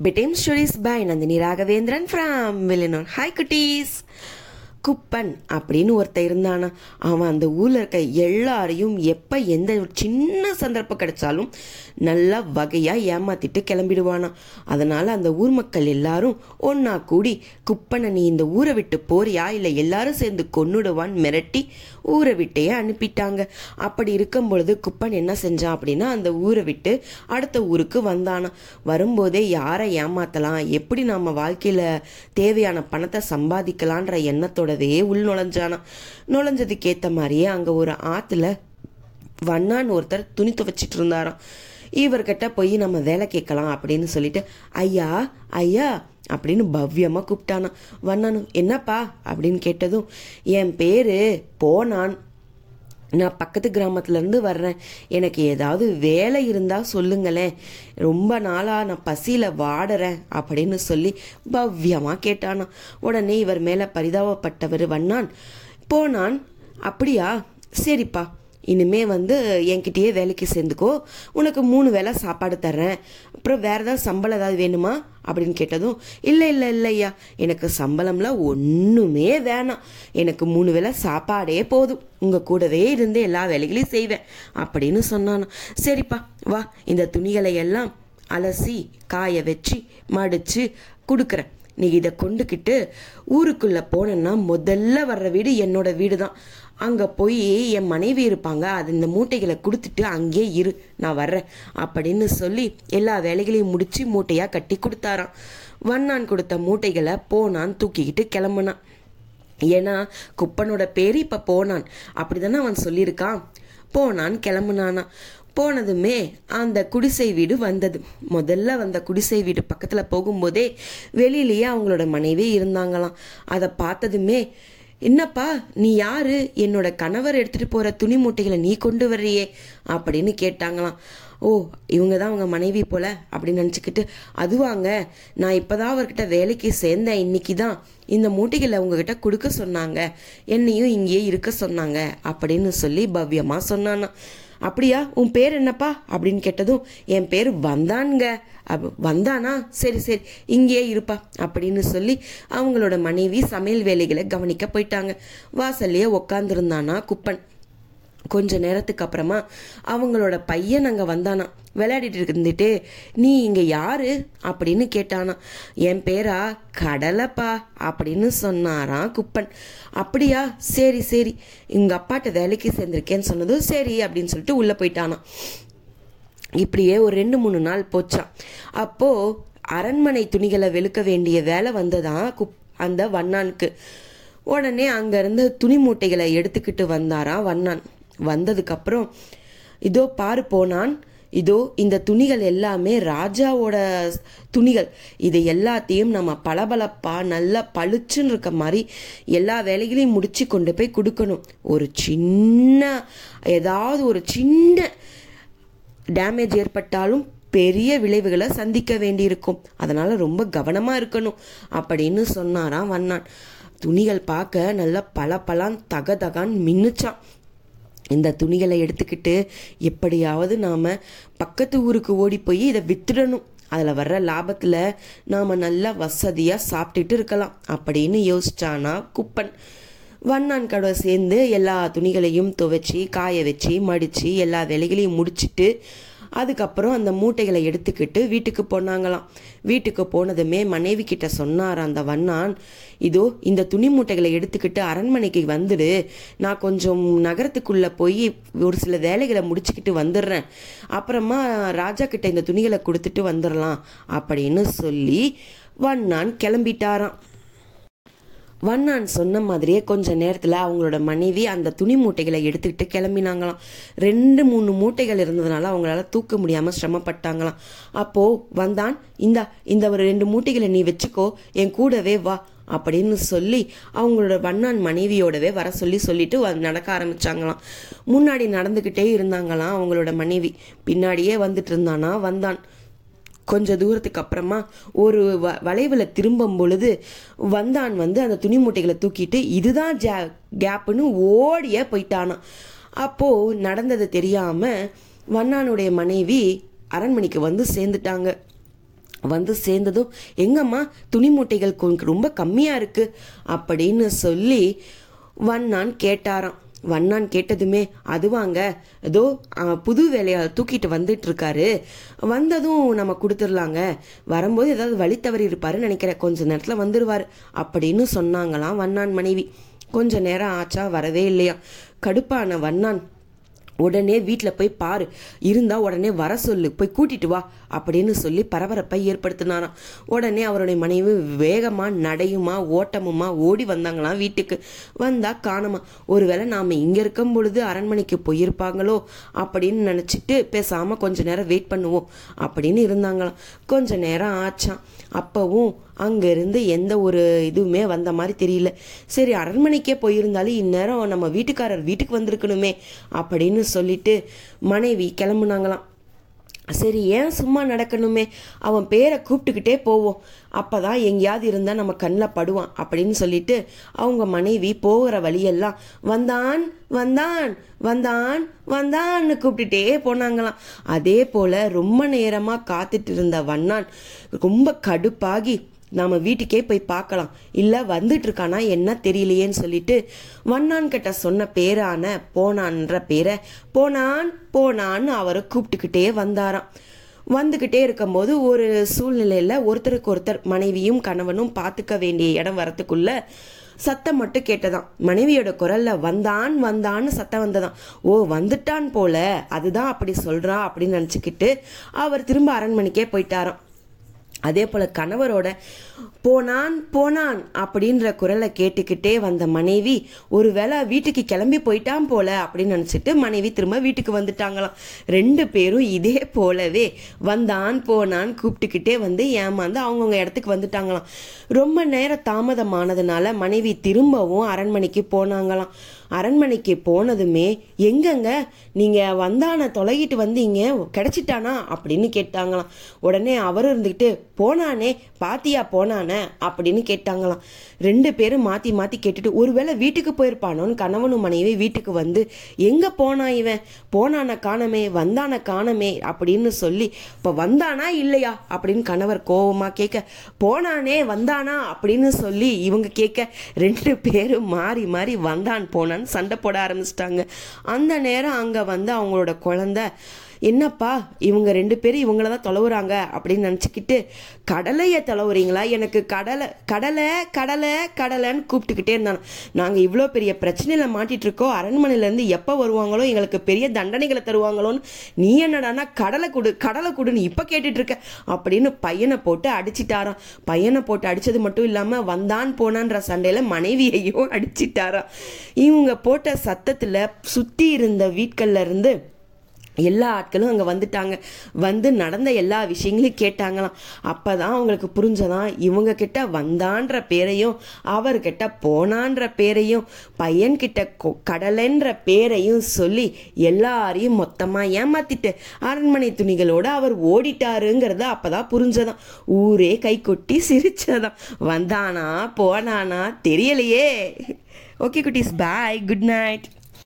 Bedtime stories by Nandini Raghavendran from Villanur. Hi குட்டீஸ் குப்பன் அப்படின்னு ஒருத்தன் இருந்தானா. அவன் அந்த ஊரில் இருக்க எல்லாரையும் எப்போ எந்த ஒரு சின்ன சந்தர்ப்பம் கிடைச்சாலும் நல்லா வகையாக ஏமாத்திட்டு கிளம்பிடுவானா. அதனால் அந்த ஊர் மக்கள் எல்லாரும் ஒன்றா கூடி குப்பனை நீ இந்த ஊரை விட்டு போறியா? இல்லை எல்லாரும் சேர்ந்து கொன்னுடுவான்னு மிரட்டி ஊரை விட்டே அனுப்பிட்டாங்க. அப்படி இருக்கும் பொழுது குப்பன் என்ன செஞ்சான் அப்படின்னா அந்த ஊரை விட்டு அடுத்த ஊருக்கு வந்தானா. வரும்போதே யாரை ஏமாத்தலாம்? எப்படி நம்ம வாழ்க்கையில் தேவையான பணத்தை சம்பாதிக்கலான்ற எண்ணத்தோட கூடவே உள் நுழைஞ்சானா? நுழைஞ்சதுக்கு ஏற்ற மாதிரியே அங்கே ஒரு ஆற்றுல வண்ணான்னு ஒருத்தர் துணி துவைச்சிட்டு இருந்தாராம். இவர்கிட்ட போய் நம்ம வேலை கேட்கலாம் அப்படின்னு சொல்லிட்டு ஐயா ஐயா அப்படின்னு பவ்யமாக கூப்பிட்டானா வண்ணானு என்னப்பா? அப்படின்னு கேட்டதும் என் பேர் போனான். நான் பக்கத்து கிராமத்துலேருந்து வர்றேன். எனக்கு ஏதாவது வேலை இருந்தால் சொல்லுங்களேன். ரொம்ப நாளாக நான் பசியில் வாடுறேன் அப்படின்னு சொல்லி பவ்யமாக கேட்டானா. உடனே இவர் மேலே பரிதாபப்பட்டவர் வண்ணான் போனான். அப்படியா? சரிப்பா. இனிமே வந்து என்கிட்டயே வேலைக்கு சேர்ந்துக்கோ. உனக்கு மூணு வேளை சாப்பாடு தர்றேன். அப்புறம் வேற ஏதாவது சம்பளம் ஏதாவது வேணுமா? அப்படின்னு கேட்டதும் இல்லை இல்லை இல்லையா எனக்கு சம்பளம்லாம் ஒன்றுமே வேணாம். எனக்கு மூணு வேளை சாப்பாடே போதும். உங்கள் கூடவே இருந்து எல்லா வேலைகளையும் செய்வேன் அப்படின்னு சொன்னானா. சரிப்பா வா. இந்த துணிகளை எல்லாம் அலசி காய வச்சு மடித்து கொடுக்குறேன். நீ இதை கொண்டுக்கிட்டு ஊருக்குள்ளே போனேன்னா முதல்ல வர்ற வீடு என்னோட வீடு தான் அங்கே போய் என் மனைவி இருப்பாங்க. அது இந்த மூட்டைகளை கொடுத்துட்டு அங்கேயே இரு நான் வர்றேன் அப்படின்னு சொல்லி எல்லா வேலைகளையும் முடித்து மூட்டையாக கட்டி கொடுத்தாராம். வண்ணான் கொடுத்த மூட்டைகளை போனான் தூக்கிக்கிட்டு கிளம்புனான். ஏன்னா குப்பனோட பேர் இப்போ போனான். அப்படிதானே அவன் சொல்லியிருக்கான்? போனான் கிளம்புனானா. போனதுமே அந்த குடிசை வீடு வந்தது. முதல்ல வந்த குடிசை வீடு பக்கத்தில் போகும்போதே வெளியிலேயே அவங்களோட மனைவி இருந்தாங்களாம். அதை பார்த்ததுமே என்னப்பா நீ யாரு? என்னோட கணவர் எடுத்துகிட்டு போகிற துணி மூட்டைகளை நீ கொண்டு வர்றியே? அப்படின்னு கேட்டாங்களாம். ஓ இவங்க தான் அவங்க மனைவி போல? அப்படின்னு நினச்சிக்கிட்டு அதுவாங்க நான் இப்போதான் அவர்கிட்ட வேலைக்கு சேர்ந்தேன். இன்னைக்கு தான் இந்த மூட்டைகளை உங்ககிட்ட கொடுக்க சொன்னாங்க. என்னையும் இங்கேயே இருக்க சொன்னாங்க. அப்படின்னு சொல்லி பவ்யமாக சொன்னானா அப்படியா? உன் பேர் என்னப்பா? அப்படின்னு கேட்டதும் என் பேர் வந்தான்ங்க. அப் வந்தானா? சரி சரி இங்கேயே இருப்பா அப்படின்னு சொல்லி அவங்களோட மனைவி சமையல் வேலைகளை கவனிக்க போயிட்டாங்க. வாசல்லையே உக்காந்துருந்தானா குப்பன். கொஞ்ச நேரத்துக்கு அப்புறமா அவங்களோட பையன் அங்கே வந்தானா விளையாடிட்டு இருந்துட்டு நீ இங்கே யாரு? அப்படின்னு கேட்டானா என் பேரா கடலைப்பா அப்படின்னு சொன்னாராம் குப்பன். அப்படியா? சரி சரி. எங்கள் அப்பாட்ட வேலைக்கு சேர்ந்திருக்கேன்னு சொன்னதும் சரி அப்படின்னு சொல்லிட்டு உள்ளே போயிட்டானா இப்படியே ஒரு ரெண்டு மூணு நாள் போச்சான் அப்போது அரண்மனை துணிகளை வெளுக்க வேண்டிய வேலை வந்ததான் குப் அந்த வண்ணானுக்கு. உடனே அங்கேருந்து துணி மூட்டைகளை எடுத்துக்கிட்டு வந்தாராம் வண்ணான். வந்ததுக்கப்புறம் இதோ பாரு போனான் இதோ இந்த துணிகள் எல்லாமே ராஜாவோட துணிகள். இது எல்லாத்தையும் நம்ம பளபளப்பா நல்லா பளிச்சுன்னு இருக்க மாதிரி எல்லா வேலைகளையும் முடிச்சு கொண்டு போய் கொடுக்கணும். ஒரு சின்ன ஏதாவது ஒரு சின்ன டேமேஜ் ஏற்பட்டாலும் பெரிய விளைவுகளை சந்திக்க வேண்டியிருக்கும். அதனால் ரொம்ப கவனமாக இருக்கணும் அப்படின்னு சொன்னாராம் வண்ணான். துணிகள் பார்க்க நல்லா பல பலான் தக தகான் மின்னுச்சான். இந்த துணிகளை எடுத்துக்கிட்டு எப்படியாவது நாம் பக்கத்து ஊருக்கு ஓடி போய் இதை வித்துடணும். அதில் வர்ற லாபத்தில் நாம் நல்லா வசதியாக சாப்பிட்டுட்டு இருக்கலாம் அப்படின்னு யோசிச்சானா குப்பன். வண்ணான் கடை சேர்ந்து எல்லா துணிகளையும் துவைச்சி காய வச்சு மடித்து எல்லா வேலைகளையும் முடிச்சிட்டு அதுக்கப்புறம் அந்த மூட்டைகளை எடுத்துக்கிட்டு வீட்டுக்கு போனாங்களாம். வீட்டுக்கு போனதுமே மனைவி கிட்ட சொன்னார் அந்த வண்ணான் இதோ இந்த துணி மூட்டைகளை எடுத்துக்கிட்டு அரண்மனைக்கு வந்துடு. நான் கொஞ்சம் நகரத்துக்குள்ளே போய் ஒரு சில வேலைகளை முடிச்சுக்கிட்டு வந்துடுறேன். அப்புறமா ராஜா கிட்ட இந்த துணிகளை கொடுத்துட்டு வந்துடலாம். அப்படின்னு சொல்லி வண்ணான் கிளம்பிட்டாராம். வண்ணான் சொன்ன மாதிரியே கொஞ்ச நேரத்தில் அவங்களோட மனைவி அந்த துணி மூட்டைகளை எடுத்துக்கிட்டு கிளம்பினாங்களாம். ரெண்டு மூணு மூட்டைகள் இருந்ததுனால அவங்களால தூக்க முடியாமல் சிரமப்பட்டாங்களாம். அப்போது வந்தான் இந்தா இந்த ஒரு ரெண்டு மூட்டைகளை நீ வச்சுக்கோ என் கூடவே வா அப்படின்னு சொல்லி அவங்களோட வண்ணான் மனைவியோடவே வர சொல்லி சொல்லிட்டு நடக்க ஆரம்பிச்சாங்களாம். முன்னாடி நடந்துக்கிட்டே இருந்தாங்களாம் அவங்களோட மனைவி. பின்னாடியே வந்துட்டு இருந்தானா வந்தான். கொஞ்ச தூரத்துக்கு அப்புறமா ஒரு வ வளைவில் திரும்பும் பொழுது வந்தான் வந்து அந்த துணி மூட்டைகளை தூக்கிட்டு இதுதான் ஜே கேப்புன்னு ஓடிய போயிட்டானான் அப்போது நடந்தது தெரியாமல் வண்ணானுடைய மனைவி அரண்மனைக்கு வந்து சேர்ந்துட்டாங்க. வந்து சேர்ந்ததும் எங்கம்மா துணி மூட்டைகள் கொ- ரொம்ப கம்மியாக இருக்குது அப்படின்னு சொல்லி வண்ணான் கேட்டாராம். வண்ணான் கேட்டதுமே அதுவாங்க. ஏதோ புது வேலையை தூக்கிட்டு வந்துட்டு இருக்காரு வந்ததும் நம்ம கொடுத்துடலாங்க வரும்போது ஏதாவது வழி தவறி இருப்பாருன்னு நினைக்கிறேன். கொஞ்ச நேரத்தில் வந்துடுவார் அப்படின்னு சொன்னாங்களாம் வண்ணான் மனைவி. கொஞ்ச நேரம் ஆச்சா வரவே இல்லையா. கடுப்பான வண்ணான். உடனே வீட்டில் போய் பாரு. இருந்தால் உடனே வர சொல்லு. போய் கூட்டிட்டு வா அப்படின்னு சொல்லி பரபரப்பை ஏற்படுத்தினாராம். உடனே அவருடைய மனைவி வேகமாக நடையுமா ஓட்டமுமா ஓடி வந்தாங்களாம் வீட்டுக்கு. வந்தால் காணுமா ஒருவேளை நாம் இங்கே இருக்கும் பொழுது அரண்மனைக்கு போயிருப்பாங்களோ? அப்படின்னு நினச்சிட்டு பேசாமல் கொஞ்ச நேரம் வெயிட் பண்ணுவோம் அப்படின்னு இருந்தாங்களாம். கொஞ்ச நேரம் ஆச்சாம். அப்போவும் அங்கேருந்து எந்த ஒரு இதுவுமே வந்த மாதிரி தெரியல. சரி அரண்மனைக்கே போயிருந்தாலும் இந்நேரம் நம்ம வீட்டுக்காரர் வீட்டுக்கு வந்திருக்கணுமே அப்படின்னு சொல்லிட்டு மனைவி கிளம்புனாங்களாம். சரி ஏன் சும்மா நடக்கணுமே? அவன் பேரை கூப்பிட்டுக்கிட்டே போவோம். அப்பதான் எங்கேயாவது இருந்தால் நம்ம கண்ணில் படுவான் அப்படின்னு சொல்லிட்டு அவங்க மனைவி போகிற வழியெல்லாம் வந்தான் வந்தான் வந்தான் வந்தான்னு கூப்பிட்டுட்டே போனாங்களாம். அதே போல் ரொம்ப நேரமாக காத்துட்டு இருந்த வண்ணான் ரொம்ப கடுப்பாகி நாம் வீட்டுக்கே போய் பார்க்கலாம். இல்லை வந்துட்டு இருக்கானா என்ன தெரியலையேன்னு சொல்லிட்டு வண்ணான் கிட்ட சொன்ன பேரான போனான்ற பேரை போனான் போனான்னு அவரை கூப்பிட்டுக்கிட்டே வந்தாராம். வந்துக்கிட்டே இருக்கும்போது ஒரு சூழ்நிலையில் ஒருத்தருக்கு ஒருத்தர் மனைவியும் கணவனும் பார்த்துக்க வேண்டிய இடம் வரத்துக்குள்ள சத்தம் மட்டும் கேட்டதாம். மனைவியோட குரல்ல வந்தான் வந்தான்னு சத்தம் வந்ததாம். ஓ வந்துட்டான் போல. அதுதான் அப்படி சொல்றா அப்படின்னு நினச்சிக்கிட்டு அவர் திரும்ப அரண்மனைக்கே போயிட்டாராம். அதே போல கணவரோட போனான் போனான் அப்படின்ற குரலை கேட்டுக்கிட்டே வந்த மனைவி ஒருவேளை வீட்டுக்கு கிளம்பி போயிட்டான் போல அப்படின்னு நினச்சிட்டு மனைவி திரும்ப வீட்டுக்கு வந்துட்டாங்களாம். ரெண்டு பேரும் இதே போலவே வந்தான் போனான் கூப்பிட்டுக்கிட்டே வந்து ஏமாந்து அவங்கவுங்க இடத்துக்கு வந்துட்டாங்களாம். ரொம்ப நேரம் தாமதமானதுனால மனைவி திரும்பவும் அரண்மனைக்கு போனாங்களாம். அரண்மனைக்கு போனதுமே எங்கங்க? நீங்கள் வந்தான தொலைகிட்டு வந்தீங்க கிடைச்சிட்டானா? அப்படின்னு கேட்டாங்களாம். உடனே அவரும் இருந்துக்கிட்டு போனானே பாத்தியா போனானே அப்படின்னு கேட்டாங்களாம். ரெண்டு பேரும் மாத்தி மாத்தி கேட்டுட்டு ஒருவேளை வீட்டுக்கு போயிருப்பானோன்னு கணவனும் மனைவி வீட்டுக்கு வந்து எங்க போனா இவன்? போனான காணமே வந்தான காணமே அப்படின்னு சொல்லி இப்ப வந்தானா இல்லையா? அப்படின்னு கணவர் கோவமா கேட்க போனானே வந்தானா? அப்படின்னு சொல்லி இவங்க கேட்க ரெண்டு பேரும் மாறி மாறி வந்தான் போனான்னு சண்டை போட ஆரம்பிச்சிட்டாங்க. அந்த நேரம் அங்க வந்து அவங்களோட குழந்தை என்னப்பா இவங்க ரெண்டு பேரும் இவங்கள தான் தொலைவுறாங்க அப்படின்னு நினச்சிக்கிட்டு கடலையை தொலைவுறீங்களா? எனக்கு கடலை கடலை கடலை கடலைன்னு கூப்பிட்டுக்கிட்டே இருந்தாங்க. நாங்கள் இவ்வளோ பெரிய பிரச்சனையில் மாட்டிகிட்ருக்கோம் இருக்கோம் அரண்மனையிலேருந்து எப்போ வருவாங்களோ எங்களுக்கு பெரிய தண்டனைகளை தருவாங்களோன்னு நீ என்னடான்னா கடலை கொடு கடலை கொடுன்னு இப்போ கேட்டுட்ருக்க அப்படின்னு பையனை போட்டு அடிச்சிட்டாராம். பையனை போட்டு அடித்தது மட்டும் இல்லாமல் வந்தான் போனான்ற சண்டையில் மனைவியையும் அடிச்சிட்டாராம். இவங்க போட்ட சத்தத்தில் சுற்றி இருந்த வீட்கள்ல இருந்து எல்லா ஆட்களும் அங்கே வந்துட்டாங்க. வந்து நடந்த எல்லா விஷயங்களையும் கேட்டாங்களாம். அப்போ தான் அவங்களுக்கு புரிஞ்சதான் இவங்க கிட்ட வந்தான்ற பேரையும் அவர்கிட்ட போனான்ற பேரையும் பையன்கிட்ட கொ- கடலைன்ற பேரையும் சொல்லி எல்லாரையும் மொத்தமாக ஏமாத்திட்டு அரண்மனை துணிகளோடு அவர் ஓடிட்டாருங்கிறத அப்பதான் புரிஞ்சதான் ஊரே கை கொட்டி சிரிச்சதான் வந்தானா போனானா தெரியலையே. ஓகே குட்டீஸ் பாய் குட் நைட்